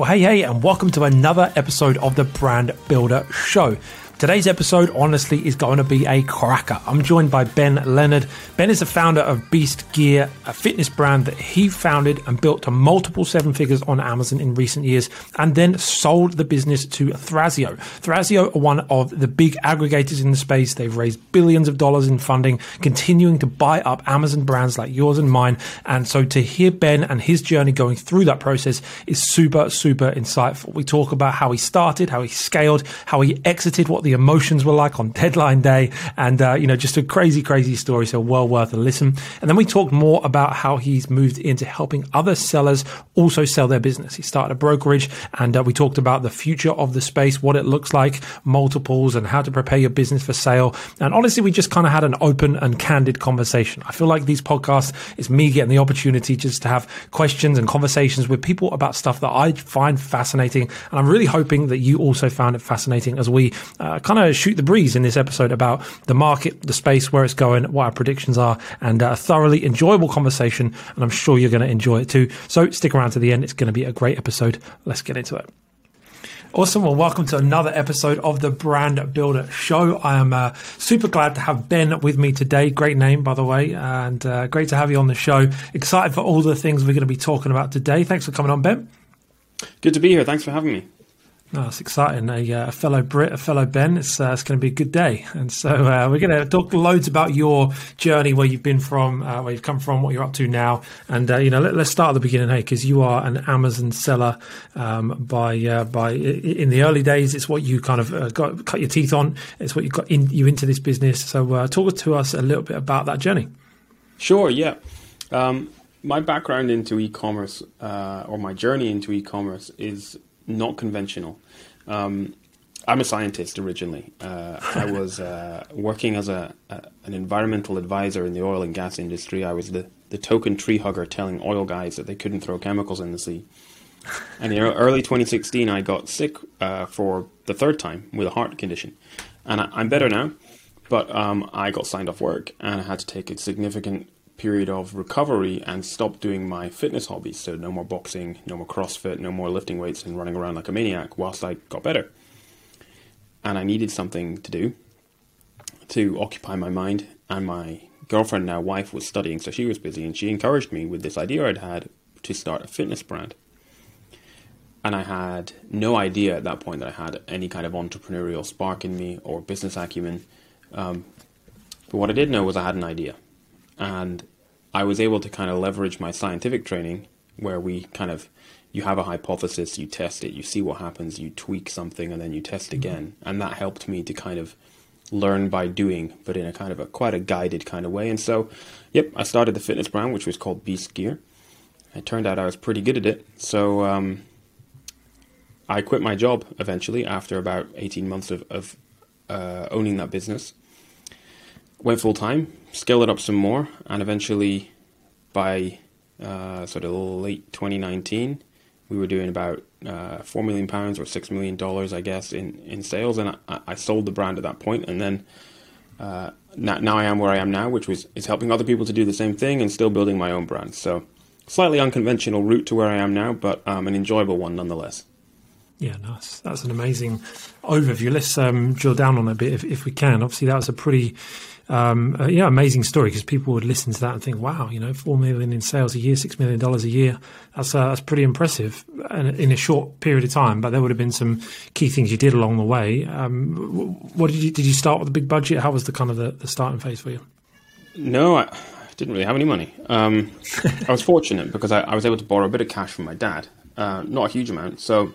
Well, hey, hey, and welcome to another episode of the Brand Builder Show. Today's episode, honestly, is going to be a cracker. I'm joined by Ben Leonard. Ben is the founder of Beast Gear, a fitness brand that he founded and built to multiple seven figures on Amazon in recent years, and then sold the business to Thrasio. Thrasio are one of the big aggregators in the space. They've raised billions of dollars in funding, continuing to buy up Amazon brands like yours and mine. And so to hear Ben and his journey going through that process is super, super insightful. We talk about how he started, how he scaled, how he exited, what the the emotions were like on deadline day, and uh, you know, just a crazy, crazy story. So well worth a listen. And then we talked more about how he's moved into helping other sellers also sell their business. He started a brokerage, and uh, we talked about the future of the space, what it looks like, multiples, and how to prepare your business for sale. And honestly, we just kind of had an open and candid conversation. I feel like these podcasts is me getting the opportunity just to have questions and conversations with people about stuff that I find fascinating, and I'm really hoping that you also found it fascinating as we uh, kind of shoot the breeze in this episode about the market, the space, where it's going, what our predictions are, and uh, a thoroughly enjoyable conversation. And I'm sure you're going to enjoy it too. So stick around to the end. It's going to be a great episode. Let's get into it. Awesome. Well, welcome to another episode of the Brand Builder Show. I am uh, super glad to have Ben with me today. Great name, by the way, and uh, great to have you on the show. Excited for all the things we're going to be talking about today. Thanks for coming on, Ben. Good to be here. Thanks for having me. Oh, it's exciting. A, uh, fellow Brit, a fellow Ben. It's, uh, it's going to be a good day. And so uh, we're going to talk loads about your journey, where you've been from, uh, where you've come from, what you're up to now. And, uh, you know, let, us start at the beginning, hey, because you are an Amazon seller um, by, uh, by in the early days. It's what you kind of got cut your teeth on. It's what you got in, you into this business. So talk to us a little bit about that journey. Sure, yeah. Um, my background into e-commerce or my journey into e-commerce is not conventional. Um, I'm a scientist originally. Uh, I was uh, working as a, a, an environmental advisor in the oil and gas industry. I was the, the token tree hugger telling oil guys that they couldn't throw chemicals in the sea. And in early 2016, I got sick uh, for the third time with a heart condition. And I, am better now, but um, I got signed off work and I had to take a significant period of recovery and stop doing my fitness hobbies. So no more boxing, no more CrossFit, no more lifting weights and running around like a maniac whilst I got better. And I needed something to do to occupy my mind. And my girlfriend, now wife, was studying, so she was busy, and she encouraged me with this idea I'd had to start a fitness brand. And I had no idea at that point that I had any kind of entrepreneurial spark in me or business acumen. Um, but what I did know was I had an idea. And I was able to kind of leverage my scientific training where we kind of you have a hypothesis, you test it, you see what happens, you tweak something, and then you test mm-hmm. again. And that helped me to kind of learn by doing, but in a kind of a quite a guided kind of way. And so, yep, I started the fitness brand, which was called Beast Gear. It turned out I was pretty good at it. So um, I quit my job eventually after about 18 months of, of uh, owning that business. Went full time, scaled it up some more, and eventually by uh, sort of late 2019, we were doing about uh, four million pounds or six million dollars, I guess, in, in sales, and I, I, sold the brand at that point, and then uh, now, now, I am where I am now, which was is helping other people to do the same thing and still building my own brand. So slightly unconventional route to where I am now, but um, an enjoyable one nonetheless. Yeah, nice. That's an amazing overview. Let's um, drill down on a bit if, if we can. Obviously, that was a pretty um, uh, yeah, amazing story because people would listen to that and think, wow, you know, four million in sales a year, six million dollars a year. That's uh, that's pretty impressive in a short period of time. But there would have been some key things you did along the way. Um, what did you did you start with a big budget? How was the kind of the, the starting phase for you? No, I didn't really have any money. Um, I was fortunate because I, I, was able to borrow a bit of cash from my dad, uh, not a huge amount. So,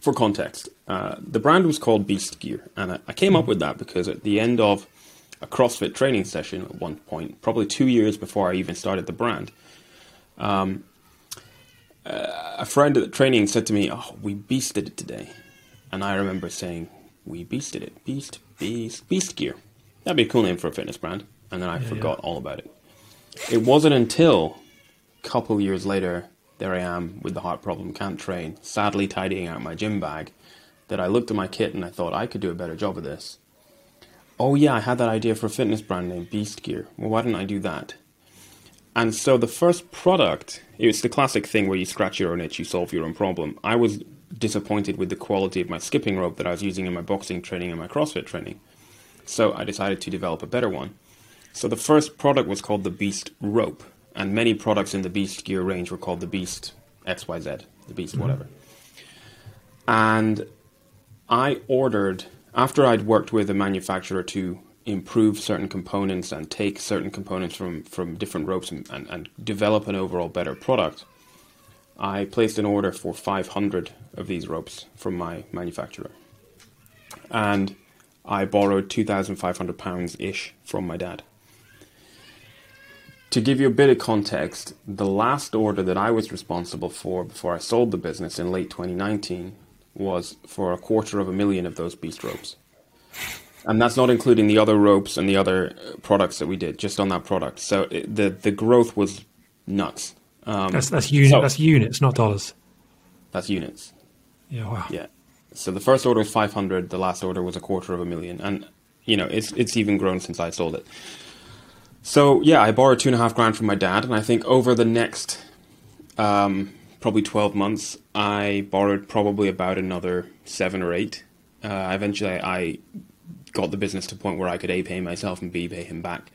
for context, uh, the brand was called Beast Gear, and I, I came up with that because at the end of a CrossFit training session at one point, probably two years before I even started the brand. Um, uh, a friend at the training said to me, "Oh, we beasted it today," and I remember saying, "We beasted it, beast, beast, beast gear." That'd be a cool name for a fitness brand. And then I yeah, forgot yeah. all about it. It wasn't until a couple years later, there I am with the heart problem, can't train, sadly tidying out my gym bag, that I looked at my kit and I thought I could do a better job of this. Oh yeah, I had that idea for a fitness brand name, Beast Gear. Well, why didn't I do that? and so the first product, it's the classic thing where you scratch your own itch, you solve your own problem. I was disappointed with the quality of my skipping rope that I was using in my boxing training and my CrossFit training. So I decided to develop a better one. So the first product was called the Beast Rope, and many products in the Beast Gear range were called the Beast XYZ, the Beast mm-hmm. whatever. And I ordered, after I'd worked with a manufacturer to improve certain components and take certain components from, from different ropes and, and, and develop an overall better product, I placed an order for 500 of these ropes from my manufacturer. And I borrowed £2,500 ish from my dad. To give you a bit of context, the last order that I was responsible for before I sold the business in late 2019 was for a quarter of a million of those beast ropes. And that's not including the other ropes and the other products that we did, just on that product. So it, the the growth was nuts. Um, that's that's, uni- so, that's units, not dollars. That's units. Yeah. Wow. Yeah. So the first order was 500. The last order was a quarter of a million, and you know it's it's even grown since I sold it. So yeah, I borrowed two and a half grand from my dad, and I think over the next um, probably 12 months, I borrowed probably about another seven or eight. Uh, eventually, I got the business to a point where I could a pay myself and b pay him back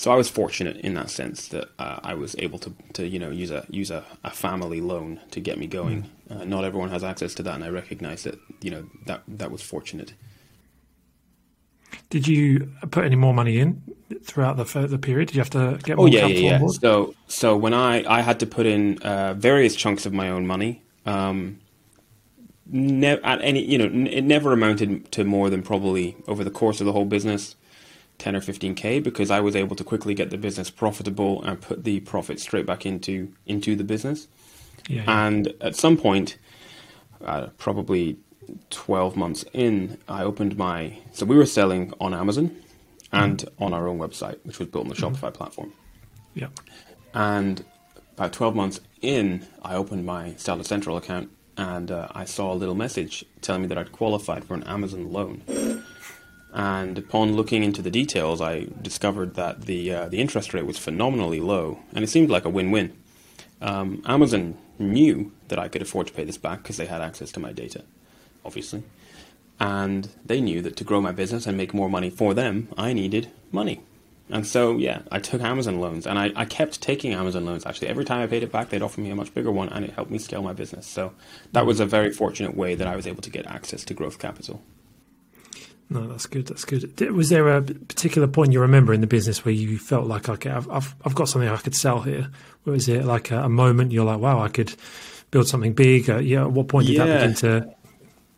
so I was fortunate in that sense that uh, I was able to, to you know use a use a, a family loan to get me going. Mm. Uh, not everyone has access to that, and I recognize that you know that that was fortunate. Did you put any more money in throughout the the period? Did you have to get oh, more? Oh yeah, yeah, yeah. So so when I I had to put in uh, various chunks of my own money. Um, ne- at any you know it never amounted to more than probably over the course of the whole business 10 or 15k because I was able to quickly get the business profitable and put the profit straight back into into the business. Yeah, yeah. And at some point, uh, probably 12 months in, I opened my. So we were selling on Amazon and on our own website, which was built on the mm-hmm. Shopify platform. Yeah. And about 12 months in, I opened my Seller Central account and uh, I saw a little message telling me that I'd qualified for an Amazon loan. And upon looking into the details, I discovered that the uh, the interest rate was phenomenally low, and it seemed like a win-win. Um, Amazon knew that I could afford to pay this back because they had access to my data, obviously, and they knew that to grow my business and make more money for them, I needed money. And so, yeah, I took Amazon loans, and I, I kept taking Amazon loans. Actually, every time I paid it back, they'd offer me a much bigger one, and it helped me scale my business. So that was a very fortunate way that I was able to get access to growth capital. No, that's good. That's good. Was there a particular point you remember in the business where you felt like, okay, I've I've, I've got something I could sell here? Or was it like a, a moment you're like, wow, I could build something big? Uh, yeah. At what point did yeah. that begin to?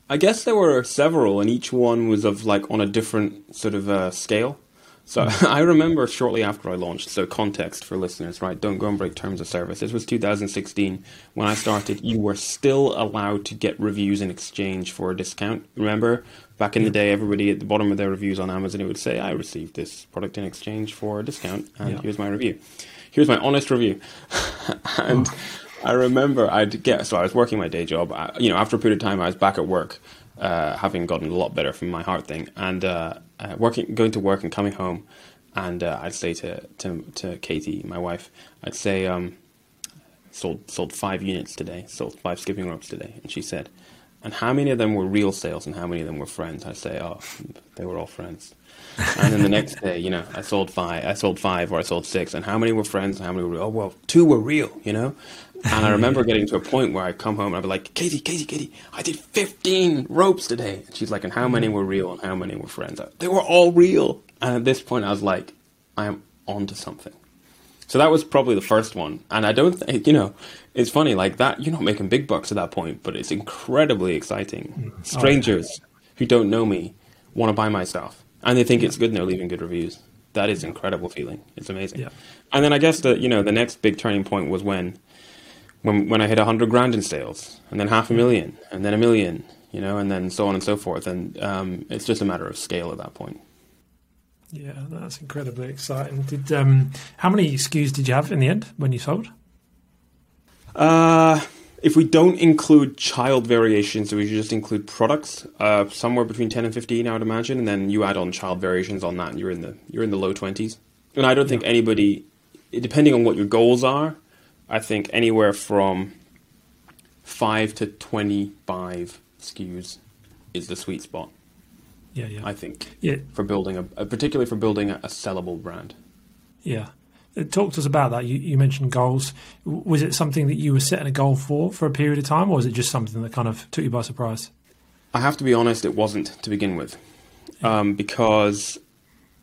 I guess there were several, and each one was of like on a different sort of uh, scale. So I remember shortly after I launched, so context for listeners, right? Don't go and break terms of service. This was 2016 when I started. You were still allowed to get reviews in exchange for a discount. Remember, back in the day, everybody at the bottom of their reviews on Amazon, it would say, I received this product in exchange for a discount, and yeah. here's my review. Here's my honest review. and I remember I'd get, so I was working my day job. I, you know, after a period of time, I was back at work uh, having gotten a lot better from my heart thing, and uh, uh, working, going to work and coming home, and uh, I'd say to, to to Katie, my wife, I'd say, um, sold sold five units today, sold five skipping ropes today, and she said, and how many of them were real sales and how many of them were friends? I'd say, oh, they were all friends. and then the next day, you know, I sold five, I sold five, or I sold six, and how many were friends and how many were real? Oh, well, two were real, you know. And I remember getting to a point where I'd come home and I'd be like, Katie, Katie, Katie, I did 15 ropes today. And she's like, and how many were real and how many were friends? They were all real. And at this point, I was like, I am onto something. So that was probably the first one. And I don't think, you know, it's funny, like that, you're not making big bucks at that point, but it's incredibly exciting. Strangers oh, yeah. who don't know me want to buy my stuff. And they think yeah. it's good and they're leaving good reviews. That is incredible feeling. It's amazing. Yeah. And then I guess the, you know, the next big turning point was when when when I hit a hundred grand in sales, and then half a million, and then a million, you know, and then so on and so forth. And um, it's just a matter of scale at that point. Yeah, that's incredibly exciting. Did um, how many SKUs did you have in the end when you sold? Uh, if we don't include child variations, so we should just include products, uh, somewhere between ten and fifteen, I would imagine, and then you add on child variations on that, and you're in the you're in the low twenties. And I don't think anybody depending on what your goals are, I think anywhere from five to twenty-five SKUs is the sweet spot. Yeah, yeah. I think. Yeah. For building a, particularly for building a, a sellable brand. Yeah. Uh, talk to us about that. You, you, mentioned goals. Was it something that you were setting a goal for for a period of time, or was it just something that kind of took you by surprise? I have to be honest, it wasn't to begin with, um, because,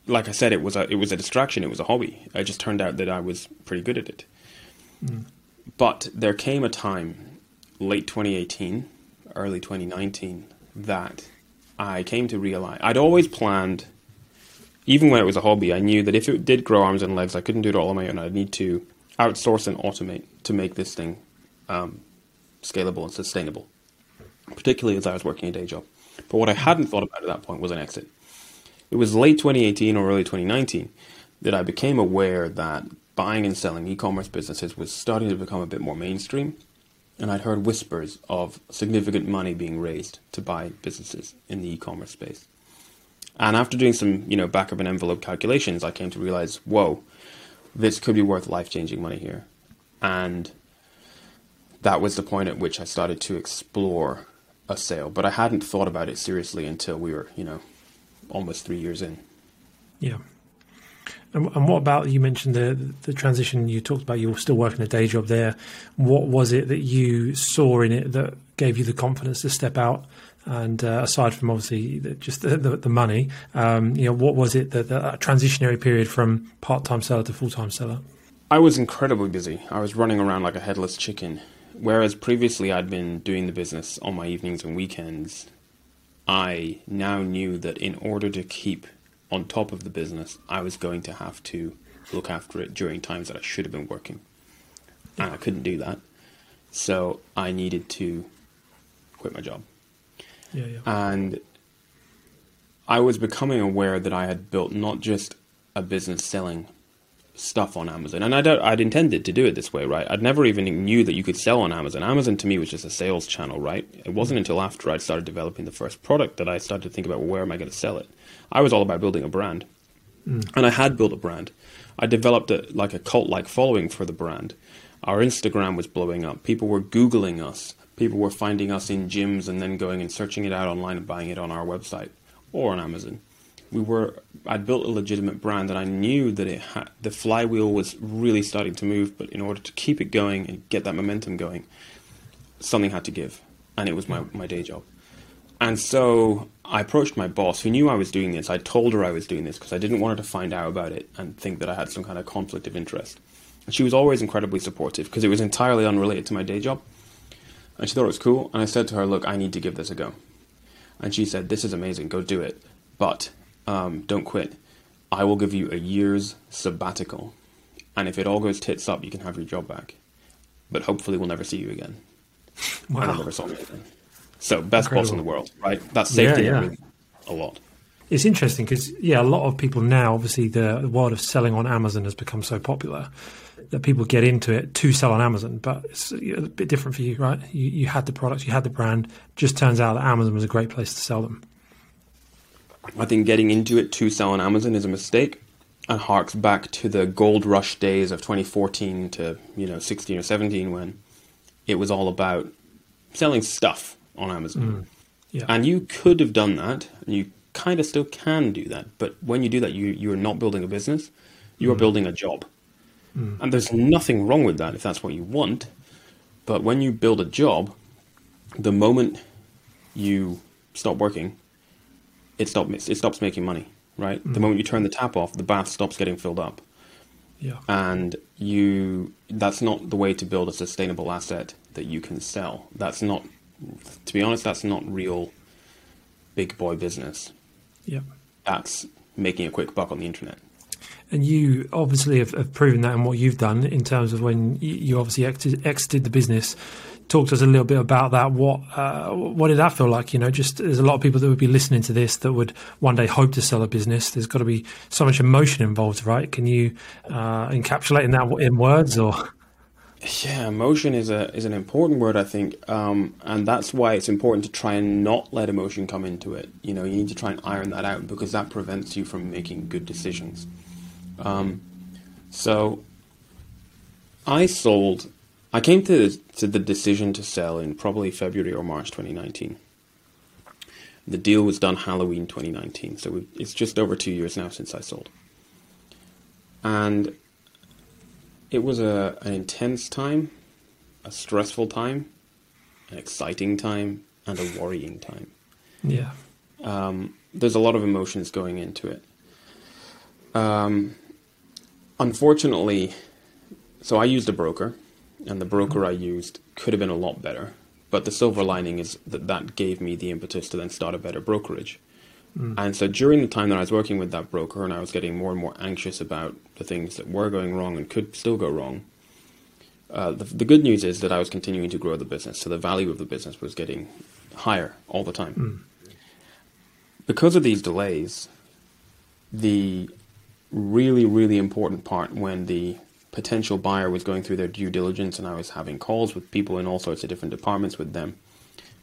like I said, it was a it was a distraction. It was a hobby. It just turned out that I was pretty good at it. Mm. But there came a time, late 2018, early 2019, that I came to realize I'd always planned even when it was a hobby, I knew that if it did grow arms and legs, I couldn't do it all on my own. I'd need to outsource and automate to make this thing um, scalable and sustainable, particularly as I was working a day job. But what I hadn't thought about at that point was an exit. It was late 2018 or early 2019 that I became aware that buying and selling e-commerce businesses was starting to become a bit more mainstream, and I'd heard whispers of significant money being raised to buy businesses in the e-commerce space. And after doing some, you know, back of an envelope calculations, I came to realize, whoa, this could be worth life changing money here. And that was the point at which I started to explore a sale. But I hadn't thought about it seriously until we were, you know, almost three years in. Yeah. And, and what about you mentioned the the transition? You talked about you were still working a day job there. What was it that you saw in it that gave you the confidence to step out and uh, aside from obviously the, just the, the, the money, um, you know, what was it that the transitionary period from part-time seller to full-time seller? I was incredibly busy. I was running around like a headless chicken. Whereas previously I'd been doing the business on my evenings and weekends, I now knew that in order to keep on top of the business, I was going to have to look after it during times that I should have been working. And I couldn't do that. So I needed to quit my job. Yeah, yeah. And I was becoming aware that I had built not just a business selling stuff on Amazon, and I'd, I'd intended to do it this way, right? I'd never even knew that you could sell on Amazon. Amazon to me was just a sales channel, right? It wasn't mm. until after I'd started developing the first product that I started to think about well, where am I going to sell it. I was all about building a brand, mm. and I had built a brand. I developed a, like a cult-like following for the brand. Our Instagram was blowing up. People were googling us people were finding us in gyms and then going and searching it out online and buying it on our website or on Amazon. We were I'd built a legitimate brand and I knew that it had the flywheel was really starting to move, but in order to keep it going and get that momentum going, something had to give. And it was my, my day job. And so I approached my boss, who knew I was doing this. I told her I was doing this because I didn't want her to find out about it and think that I had some kind of conflict of interest. And she was always incredibly supportive because it was entirely unrelated to my day job. And she thought it was cool. And I said to her, Look, I need to give this a go. And she said, This is amazing. Go do it. But um, don't quit. I will give you a year's sabbatical. And if it all goes tits up, you can have your job back. But hopefully, we'll never see you again. Wow. I never saw me again. So, best Incredible. boss in the world, right? That's safety yeah, yeah. a lot. It's interesting because, yeah, a lot of people now, obviously, the, the world of selling on Amazon has become so popular that people get into it to sell on Amazon, but it's a bit different for you, right? You, you had the products, you had the brand. Just turns out that Amazon was a great place to sell them. I think getting into it to sell on Amazon is a mistake and harks back to the gold rush days of 2014 to you know 16 or 17 when it was all about selling stuff on Amazon. Mm, yeah. And you could have done that, and you kind of still can do that. But when you do that, you you are not building a business; you are mm. building a job. Mm. And there's nothing wrong with that if that's what you want. But when you build a job, the moment you stop working, it stops it stops making money, right? Mm. The moment you turn the tap off, the bath stops getting filled up. Yeah. And you that's not the way to build a sustainable asset that you can sell. That's not to be honest, that's not real big boy business. Yeah. That's making a quick buck on the internet. And you obviously have, have, proven that in what you've done in terms of when you, obviously exited, exited, the business. Talk to us a little bit about that. What uh, what did that feel like? You know, just there's a lot of people that would be listening to this that would one day hope to sell a business. There's got to be so much emotion involved, right? Can you uh, encapsulate in that in words or? Yeah, emotion is a is an important word, I think, um, and that's why it's important to try and not let emotion come into it. You know, you need to try and iron that out because that prevents you from making good decisions. Um, so I sold. I came to to the decision to sell in probably February or March 2019. The deal was done Halloween 2019, so it's just over two years now since I sold. And it was a an intense time, a stressful time, an exciting time, and a worrying time. Yeah. Um, there's a lot of emotions going into it. Um, unfortunately, so I used a broker, and the broker I used could have been a lot better. But the silver lining is that that gave me the impetus to then start a better brokerage. Mm. And so during the time that I was working with that broker and I was getting more and more anxious about the things that were going wrong and could still go wrong, uh, the, the, good news is that I was continuing to grow the business. So the value of the business was getting higher all the time. Mm. Because of these delays, the really, really important part when the potential buyer was going through their due diligence and I was having calls with people in all sorts of different departments with them,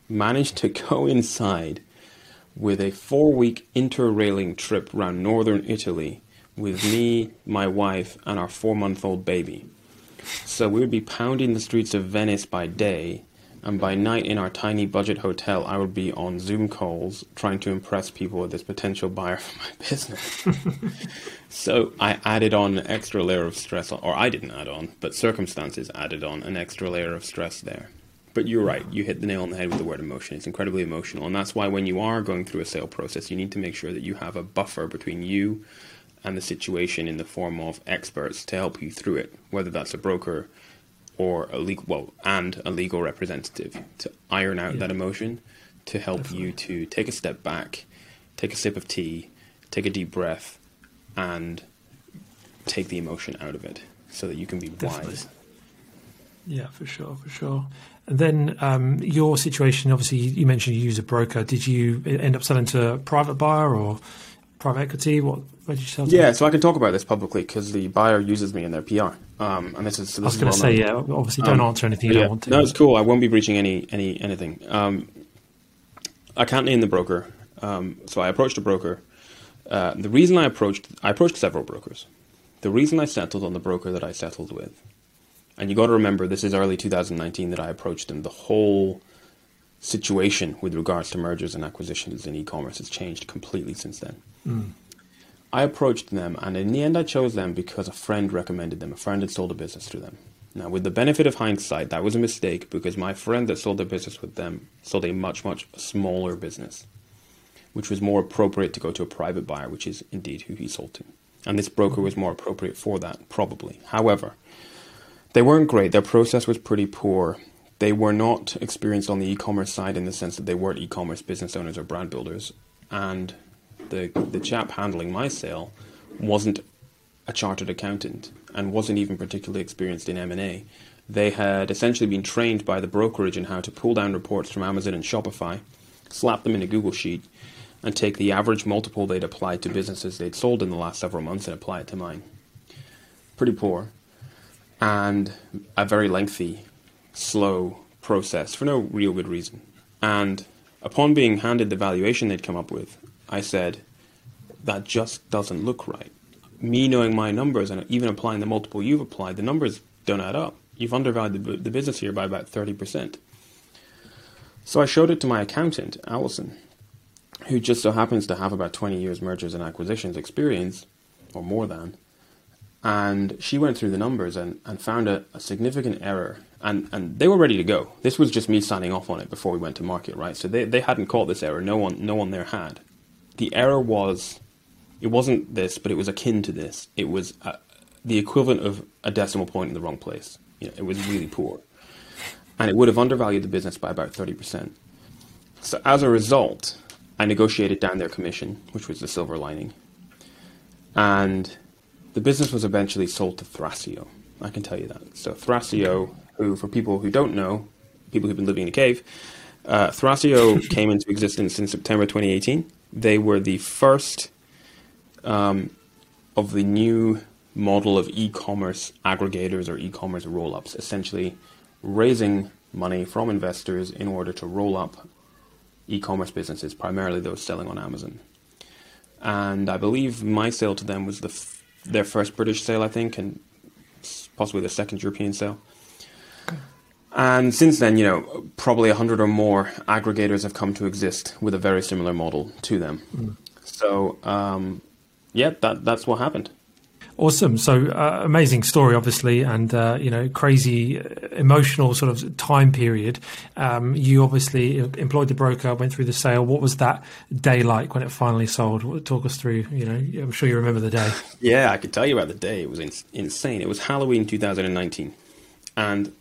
managed to coincide with a four week interrailing trip around northern Italy with me, my wife, and our four month old baby. So we would be pounding the streets of Venice by day, and by night in our tiny budget hotel, I would be on Zoom calls trying to impress people with this potential buyer for my business. so I added on an extra layer of stress, or I didn't add on, but circumstances added on an extra layer of stress there. But you're right. You hit the nail on the head with the word emotion. It's incredibly emotional. And that's why when you are going through a sale process, you need to make sure that you have a buffer between you and the situation in the form of experts to help you through it, whether that's a broker or a legal, well, and a legal representative to iron out yeah. that emotion, to help Definitely. you to take a step back, take a sip of tea, take a deep breath, and take the emotion out of it so that you can be Definitely. wise. Yeah, for sure, for sure. And then um, your situation, obviously, you mentioned you use a broker. Did you end up selling to a private buyer or private equity? What where did you sell? Yeah, so I can talk about this publicly because the buyer uses me in their PR. Um, and this is. This I was going to say, yeah. Obviously, don't um, answer anything you yeah, don't want to. No, it's cool. I won't be breaching any any anything. Um, I can't name the broker, um, so I approached a broker. Uh, the reason I approached I approached several brokers. The reason I settled on the broker that I settled with and you got to remember, this is early 2019 that I approached them. The whole situation with regards to mergers and acquisitions in e-commerce has changed completely since then. Mm. I approached them, and in the end, I chose them because a friend recommended them. A friend had sold a business to them. Now, with the benefit of hindsight, that was a mistake because my friend that sold the business with them sold a much, much smaller business, which was more appropriate to go to a private buyer, which is indeed who he sold to. And this broker was more appropriate for that, probably. However, they weren't great. Their process was pretty poor. They were not experienced on the e-commerce side in the sense that they weren't e-commerce business owners or brand builders. And the the chap handling my sale wasn't a chartered accountant and wasn't even particularly experienced in M&A. They had essentially been trained by the brokerage in how to pull down reports from Amazon and Shopify, slap them in a Google sheet, and take the average multiple they'd applied to businesses they'd sold in the last several months and apply it to mine. Pretty poor and a very lengthy, slow process for no real good reason. And upon being handed the valuation they'd come up with, I said, that just doesn't look right. Me knowing my numbers and even applying the multiple you've applied, the numbers don't add up. You've undervalued the, the business here by about 30%. So I showed it to my accountant, Allison, who just so happens to have about 20 years mergers and acquisitions experience, or more than. And she went through the numbers and, and found a, a, significant error. And, and they were ready to go. This was just me signing off on it before we went to market, right? So they, they hadn't caught this error. No one, no one there had. The error was, it wasn't this, but it was akin to this. It was uh, the equivalent of a decimal point in the wrong place. You know, it was really poor. And it would have undervalued the business by about 30%. So as a result, I negotiated down their commission, which was the silver lining. And the business was eventually sold to Thrasio. I can tell you that. So Thrasio, who, for people who don't know, people who've been living in a cave, uh, Thrasio came into existence in September 2018. They were the first um, of the new model of e-commerce aggregators or e-commerce roll-ups, essentially raising money from investors in order to roll up e-commerce businesses, primarily those selling on Amazon. And I believe my sale to them was the their first British sale, I think, and possibly the second European sale. And since then, you know, probably a hundred or more aggregators have come to exist with a very similar model to them. Mm. So, um, yeah, that that's what happened. Awesome. So uh, amazing story, obviously, and uh, you know, crazy uh, emotional sort of time period. Um, you obviously employed the broker, went through the sale. What was that day like when it finally sold? Talk us through. You know, I'm sure you remember the day. Yeah, I could tell you about the day. It was in- insane. It was Halloween 2019, and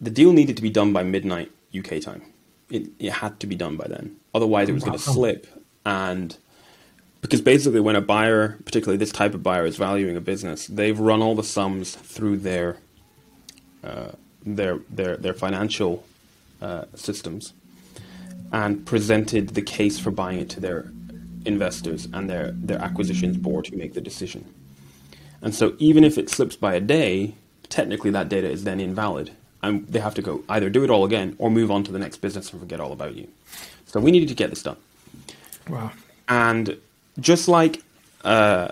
the deal needed to be done by midnight UK time. It, it had to be done by then. Otherwise, it was wow. going to slip. And because basically, when a buyer, particularly this type of buyer, is valuing a business, they've run all the sums through their uh, their their their financial uh, systems and presented the case for buying it to their investors and their their acquisitions board who make the decision. And so, even if it slips by a day, technically that data is then invalid and they have to go either do it all again or move on to the next business and forget all about you. So we needed to get this done. Wow. And just like uh,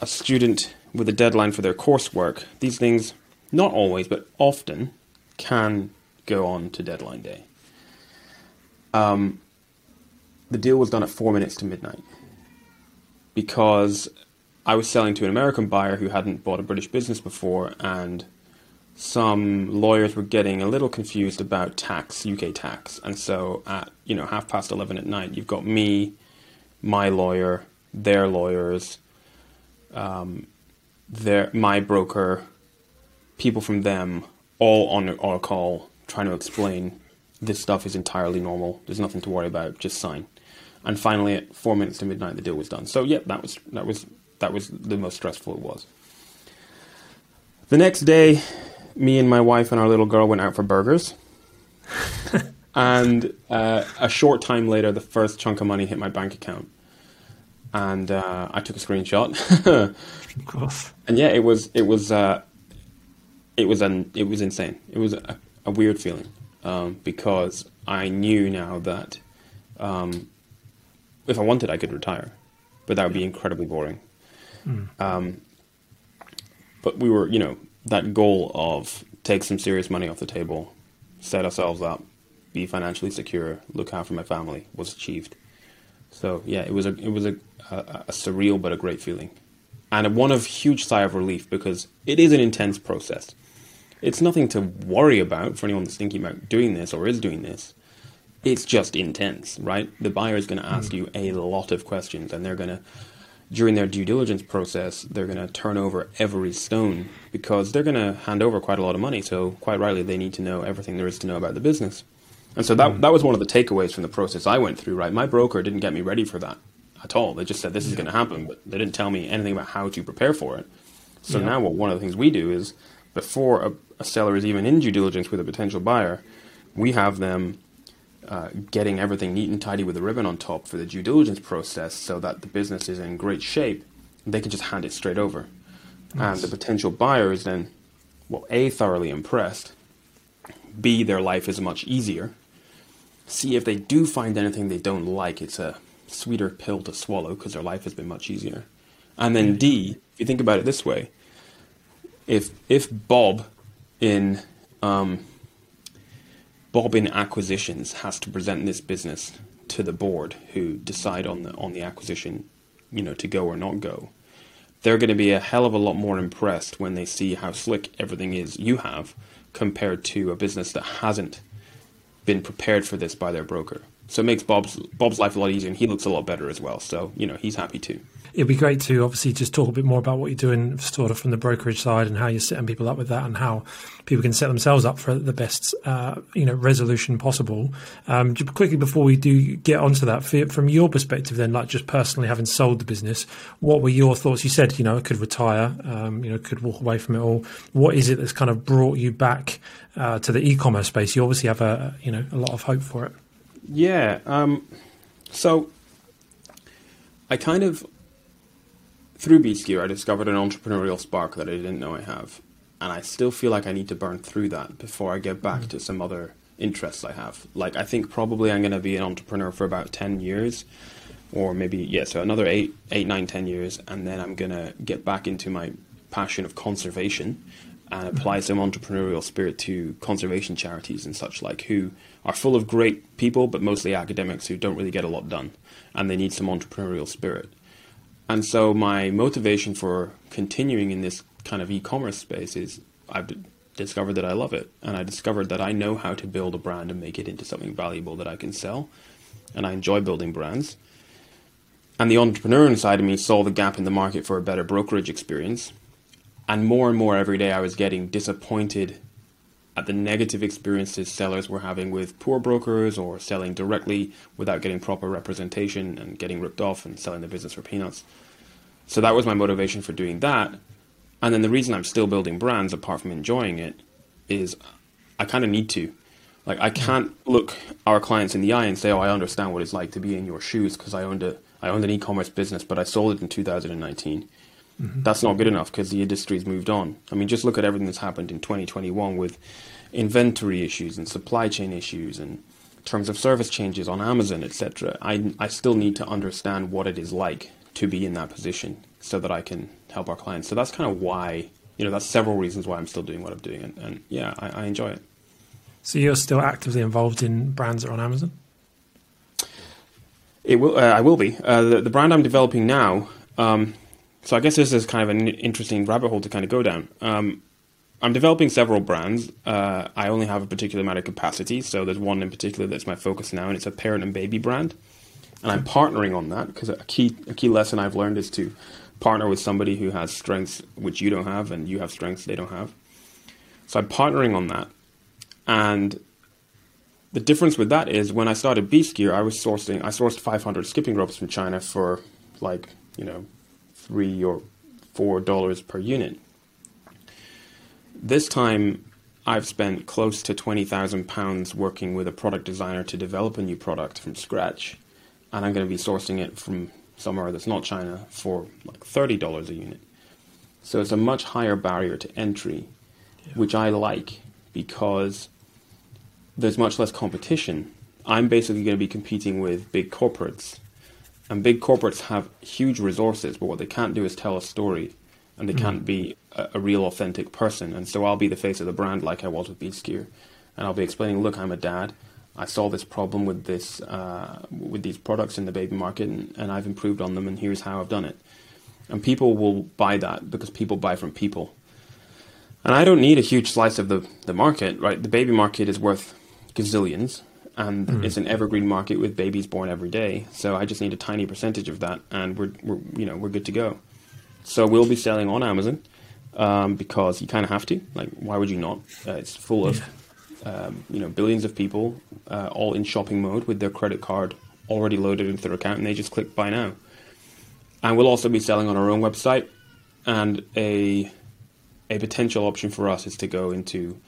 a student with a deadline for their coursework, these things, not always, but often, can go on to deadline day. Um, the deal was done at four minutes to midnight because I was selling to an American buyer who hadn't bought a British business before and some lawyers were getting a little confused about tax, UK tax. And so at, you know, half past 11 at night, you've got me, my lawyer, their lawyers, um, their, my broker, people from them, all on, a call trying to explain this stuff is entirely normal. There's nothing to worry about. Just sign. And finally, at four minutes to midnight, the deal was done. So yeah, that was that was that was the most stressful it was. The next day, me and my wife and our little girl went out for burgers. and uh, a short time later, the first chunk of money hit my bank account. And uh, I took a screenshot. of course. And yeah, it was it was uh, it was an it was insane. It was a, a weird feeling um, because I knew now that um, if I wanted, I could retire, but that would be incredibly boring. Mm. Um, but we were, you know, that goal of take some serious money off the table, set ourselves up, be financially secure, look after my family was achieved. So yeah, it was a it was a, a, a surreal but a great feeling, and one of huge sigh of relief because it is an intense process. It's nothing to worry about for anyone that's thinking about doing this or is doing this. It's just intense, right? The buyer is going to ask mm. you a lot of questions, and they're going to during their due diligence process, they're going to turn over every stone because they're going to hand over quite a lot of money. So, quite rightly, they need to know everything there is to know about the business. And so that mm. that was one of the takeaways from the process I went through. Right, my broker didn't get me ready for that at all. They just said this is going to happen, but they didn't tell me anything about how to prepare for it. So yeah. now, what one of the things we do is before a, a seller is even in due diligence with a potential buyer, we have them uh, getting everything neat and tidy with a ribbon on top for the due diligence process so that the business is in great shape, they can just hand it straight over. Nice. And the potential buyer is then, well, A, thoroughly impressed, B, their life is much easier, C, if they do find anything they don't like, it's a sweeter pill to swallow because their life has been much easier. And then D, if you think about it this way, if if Bob in um, Bob in acquisitions has to present this business to the board who decide on the on the acquisition, you know, to go or not go. They're going to be a hell of a lot more impressed when they see how slick everything is you have compared to a business that hasn't been prepared for this by their broker. So it makes Bob's Bob's life a lot easier, and he looks a lot better as well. So you know he's happy too it'd be great to obviously just talk a bit more about what you're doing sort of from the brokerage side and how you're setting people up with that and how people can set themselves up for the best uh, you know resolution possible. Um, just quickly before we do get onto that, from your perspective, then like just personally having sold the business, what were your thoughts? You said you know I could retire, um, you know could walk away from it all. What is it that's kind of brought you back uh, to the e-commerce space? You obviously have a you know a lot of hope for it. Yeah. Um, so I kind of through Beast Gear, I discovered an entrepreneurial spark that I didn't know I have, and I still feel like I need to burn through that before I get back mm to some other interests I have. Like I think probably I'm going to be an entrepreneur for about ten years, or maybe yeah, so another eight, eight, nine, ten years, and then I'm going to get back into my passion of conservation and apply some entrepreneurial spirit to conservation charities and such like, who are full of great people, but mostly academics who don't really get a lot done, and they need some entrepreneurial spirit. And so my motivation for continuing in this kind of e-commerce space is I've discovered that I love it, and I discovered that I know how to build a brand and make it into something valuable that I can sell, and I enjoy building brands. And the entrepreneur inside of me saw the gap in the market for a better brokerage experience, and more and more every day I was getting disappointed at the negative experiences sellers were having with poor brokers or selling directly without getting proper representation and getting ripped off and selling the business for peanuts. So that was my motivation for doing that. And then the reason I'm still building brands, apart from enjoying it, is I kind of need to. Like I can't look our clients in the eye and say, "Oh, I understand what it's like to be in your shoes," because I owned a I owned an e-commerce business, but I sold it in 2019. Mm-hmm. That's not good enough because the industry's moved on. I mean, just look at everything that's happened in 2021 with inventory issues and supply chain issues and terms of service changes on Amazon, etc. I, I still need to understand what it is like to be in that position so that I can help our clients. So that's kind of why, you know, that's several reasons why I'm still doing what I'm doing. And, and yeah, I, I, enjoy it. So you're still actively involved in brands that are on Amazon? It will. Uh, I will be. Uh, the, the, brand I'm developing now. Um, so I guess this is kind of an interesting rabbit hole to kind of go down. Um, I'm developing several brands. Uh, I only have a particular amount of capacity, so there's one in particular that's my focus now, and it's a parent and baby brand. And I'm partnering on that because a key a key lesson I've learned is to partner with somebody who has strengths which you don't have, and you have strengths they don't have. So I'm partnering on that, and the difference with that is when I started Beast Gear, I was sourcing I sourced 500 skipping ropes from China for like you know three or four dollars per unit. This time, I've spent close to twenty thousand pounds working with a product designer to develop a new product from scratch, and I'm going to be sourcing it from somewhere that's not China for like thirty dollars a unit. So it's a much higher barrier to entry, yeah. which I like because there's much less competition. I'm basically going to be competing with big corporates and big corporates have huge resources, but what they can't do is tell a story, and they mm. can't be a, a, real, authentic person. And so I'll be the face of the brand, like I was with Gear, and I'll be explaining, look, I'm a dad. I saw this problem with this uh, with these products in the baby market, and, and I've improved on them, and here's how I've done it. And people will buy that because people buy from people. And I don't need a huge slice of the, the market, right? The baby market is worth gazillions and mm. it's an evergreen market with babies born every day. So I just need a tiny percentage of that, and we're, we're you know we're good to go. So we'll be selling on Amazon um, because you kind of have to. Like, why would you not? Uh, it's full of um, you know billions of people uh, all in shopping mode with their credit card already loaded into their account, and they just click buy now. And we'll also be selling on our own website, and a a potential option for us is to go into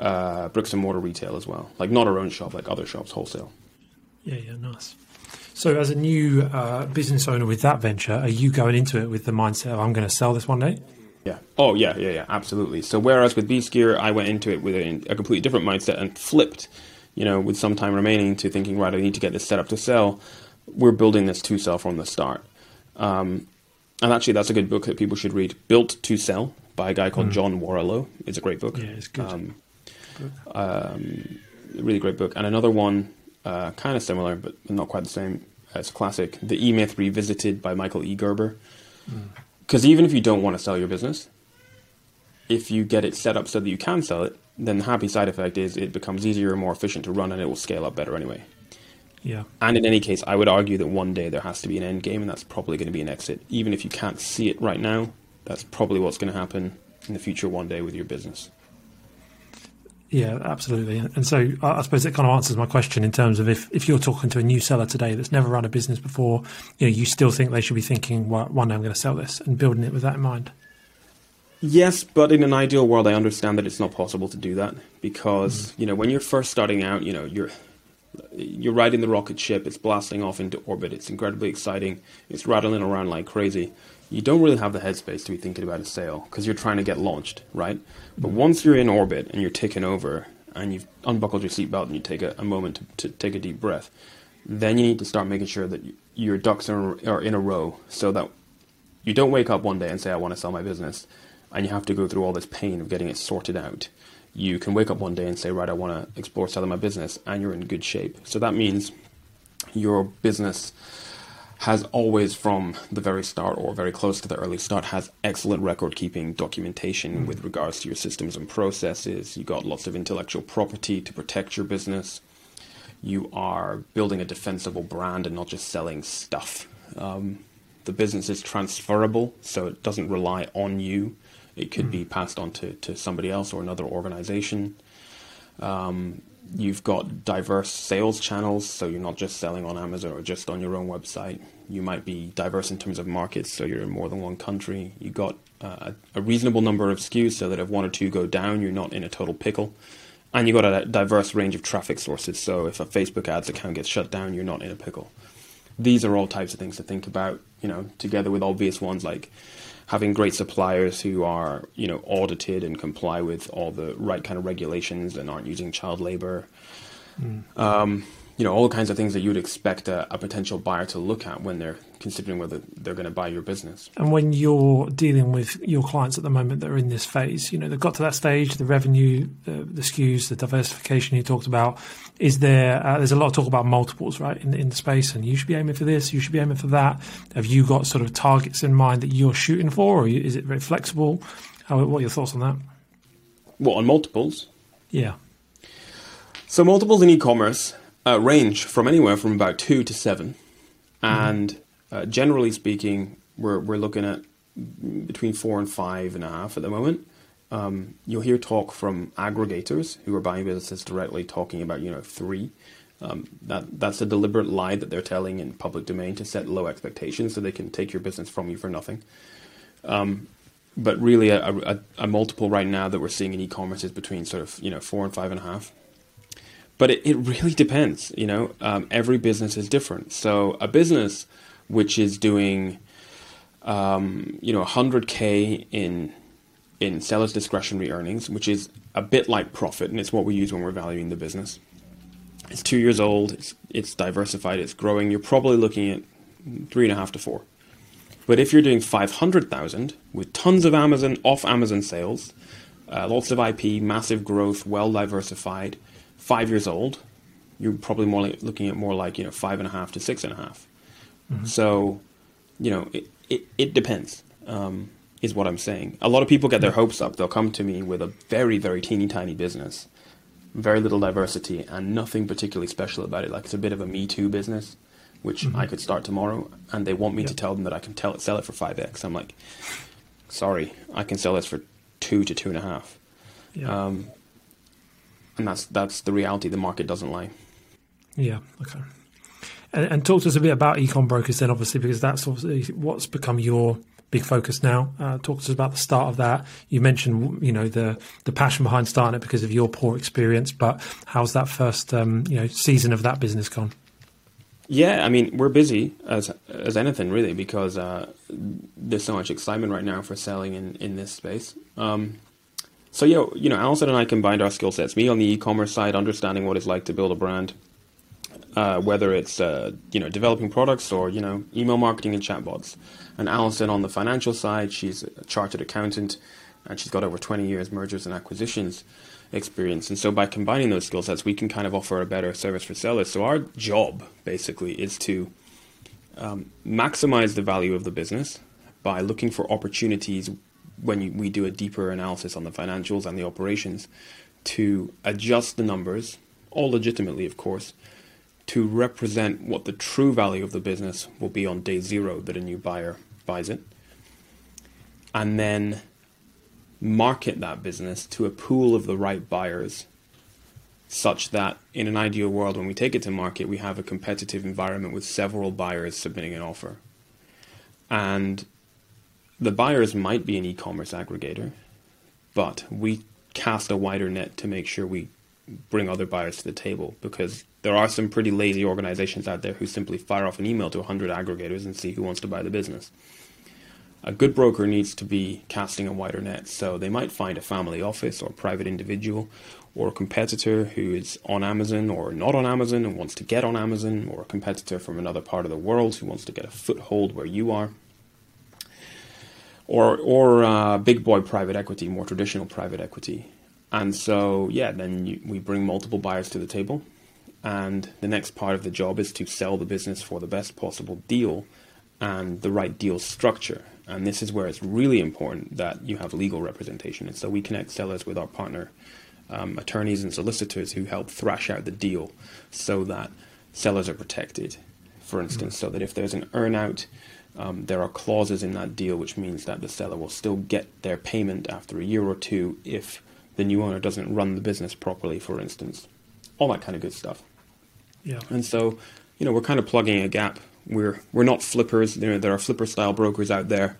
uh, bricks and mortar retail as well, like not our own shop, like other shops, wholesale. Yeah, yeah, nice. So, as a new uh, business owner with that venture, are you going into it with the mindset of I'm going to sell this one day? Yeah. Oh, yeah, yeah, yeah, absolutely. So, whereas with Beast Gear, I went into it with a, a completely different mindset and flipped, you know, with some time remaining to thinking, right, I need to get this set up to sell. We're building this to sell from the start. Um, and actually, that's a good book that people should read. Built to Sell by a guy called mm. John Warrillow. It's a great book. Yeah, it's good. Um, um, really great book. And another one, uh, kind of similar, but not quite the same. It's a classic, The E Myth Revisited by Michael E. Gerber. Because mm. even if you don't want to sell your business, if you get it set up so that you can sell it, then the happy side effect is it becomes easier and more efficient to run and it will scale up better anyway. Yeah. And in any case, I would argue that one day there has to be an end game, and that's probably going to be an exit. Even if you can't see it right now, that's probably what's going to happen in the future one day with your business. Yeah, absolutely. And so I suppose it kind of answers my question in terms of if, if you're talking to a new seller today that's never run a business before, you know, you still think they should be thinking, well, one day I'm going to sell this and building it with that in mind. Yes, but in an ideal world, I understand that it's not possible to do that because, mm. you know, when you're first starting out, you know, you're you're riding the rocket ship, it's blasting off into orbit, it's incredibly exciting, it's rattling around like crazy you don't really have the headspace to be thinking about a sale because you're trying to get launched, right? But once you're in orbit and you're taking over and you've unbuckled your seatbelt and you take a, a moment to, to, take a deep breath, then you need to start making sure that your ducks are, are in a row so that you don't wake up one day and say, I want to sell my business. and you have to go through all this pain of getting it sorted out. You can wake up one day and say, right, I want to explore selling my business, and you're in good shape. So that means your business has always, from the very start or very close to the early start, has excellent record keeping documentation mm-hmm. with regards to your systems and processes. You got lots of intellectual property to protect your business. You are building a defensible brand and not just selling stuff. Um, the business is transferable, so it doesn't rely on you. It could mm. be passed on to, to somebody else or another organization. Um, you've got diverse sales channels, so you're not just selling on Amazon or just on your own website. You might be diverse in terms of markets, so you're in more than one country. You've got uh, a reasonable number of SKUs, so that if one or two go down, you're not in a total pickle. And you've got a diverse range of traffic sources, so if a Facebook ads account gets shut down, you're not in a pickle these are all types of things to think about, you know, together with obvious ones like having great suppliers who are, you know, audited and comply with all the right kind of regulations and aren't using child labor. Mm. Um, you know, all kinds of things that you'd expect a, a, potential buyer to look at when they're considering whether they're going to buy your business. And when you're dealing with your clients at the moment that are in this phase, you know, they've got to that stage, the revenue, the, the SKUs, the diversification you talked about. Is there, uh, there's a lot of talk about multiples, right, in, in the space, and you should be aiming for this, you should be aiming for that. Have you got sort of targets in mind that you're shooting for, or is it very flexible? How, what are your thoughts on that? What, on multiples? Yeah. So multiples in e-commerce uh, range from anywhere from about two to seven, and uh, generally speaking, we're we're looking at between four and five and a half at the moment. Um, you'll hear talk from aggregators who are buying businesses directly talking about you know three. Um, that that's a deliberate lie that they're telling in public domain to set low expectations so they can take your business from you for nothing. Um, but really, a, a, a, multiple right now that we're seeing in e-commerce is between sort of you know four and five and a half. But it, it really depends. You know, um, every business is different. So a business which is doing, um, you know, 100k in in seller's discretionary earnings, which is a bit like profit, and it's what we use when we're valuing the business. It's two years old. It's it's diversified. It's growing. You're probably looking at three and a half to four. But if you're doing 500,000 with tons of Amazon off Amazon sales, uh, lots of IP, massive growth, well diversified, five years old, you're probably more like, looking at more like you know five and a half to six and a half. Mm-hmm. So, you know, it it, it depends. Um, is what I'm saying. A lot of people get their hopes up. They'll come to me with a very very teeny tiny business, very little diversity, and nothing particularly special about it. Like it's a bit of a me too business, which mm-hmm. I could start tomorrow, and they want me yep. to tell them that I can tell it, sell it for five x. I'm like, sorry, I can sell this for two to two and a half. Yeah. Um, and that's that's the reality. The market doesn't lie. Yeah. Okay. And, and talk to us a bit about ecom brokers then, obviously, because that's obviously what's become your big focus now. Uh, talk to us about the start of that. You mentioned, you know, the the passion behind starting it because of your poor experience, but how's that first, um, you know, season of that business gone? Yeah, I mean, we're busy as as anything really because uh, there's so much excitement right now for selling in in this space. Um, so yeah, you know, Alison and I combined our skill sets. Me on the e-commerce side, understanding what it's like to build a brand, uh, whether it's uh, you know developing products or you know email marketing and chatbots. And Alison on the financial side, she's a chartered accountant, and she's got over 20 years mergers and acquisitions experience. And so by combining those skill sets, we can kind of offer a better service for sellers. So our job basically is to um, maximize the value of the business by looking for opportunities when you, we do a deeper analysis on the financials and the operations to adjust the numbers, all legitimately, of course, to represent what the true value of the business will be on day zero that a new buyer buys it. And then market that business to a pool of the right buyers such that in an ideal world when we take it to market we have a competitive environment with several buyers submitting an offer and the buyers might be an e-commerce aggregator, but we cast a wider net to make sure we bring other buyers to the table because there are some pretty lazy organizations out there who simply fire off an email to 100 aggregators and see who wants to buy the business. A good broker needs to be casting a wider net, so they might find a family office or private individual or a competitor who is on Amazon or not on Amazon and wants to get on Amazon, or a competitor from another part of the world who wants to get a foothold where you are or or uh, big boy private equity, more traditional private equity. And so, yeah, then you, we bring multiple buyers to the table, and the next part of the job is to sell the business for the best possible deal and the right deal structure. And this is where it's really important that you have legal representation. And so we connect sellers with our partner um, attorneys and solicitors who help thrash out the deal so that sellers are protected. For instance, mm-hmm. so that if there's an earnout, um, there are clauses in that deal which means that the seller will still get their payment after a year or two if the new owner doesn't run the business properly, for instance. All that kind of good stuff. Yeah. And so, you know, we're kind of plugging a gap. We're we're not flippers. You know, there are flipper style brokers out there.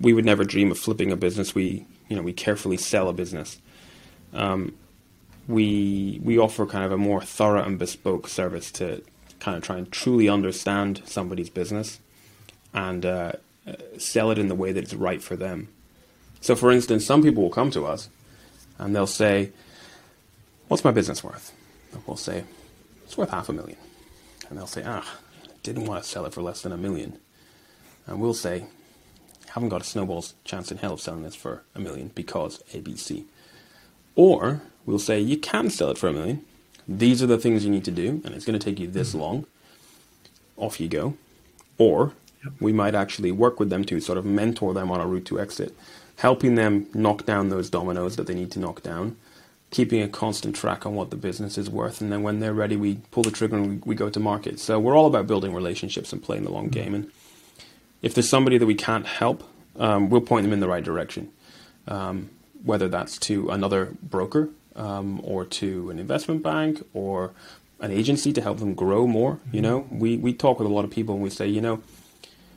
We would never dream of flipping a business. We you know we carefully sell a business. Um, we we offer kind of a more thorough and bespoke service to kind of try and truly understand somebody's business and uh, sell it in the way that it's right for them. So, for instance, some people will come to us and they'll say, "What's my business worth?" And we'll say, "It's worth half a million. And they'll say, "Ah, didn't want to sell it for less than a million. And we'll say, "Haven't got a snowball's chance in hell of selling this for a million because ABC." Or we'll say, "You can sell it for a million. These are the things you need to do, and it's going to take you this long. Off you go." Or. We might actually work with them to sort of mentor them on a route to exit helping them knock down those dominoes that they need to knock down, keeping a constant track on what the business is worth, and then when they're ready, we pull the trigger and we, we go to market. So we're all about building relationships and playing the long game. And if there's somebody that we can't help, um, we'll point them in the right direction, um, whether that's to another broker um, or to an investment bank or an agency to help them grow more. You know, we we talk with a lot of people and we say, you know,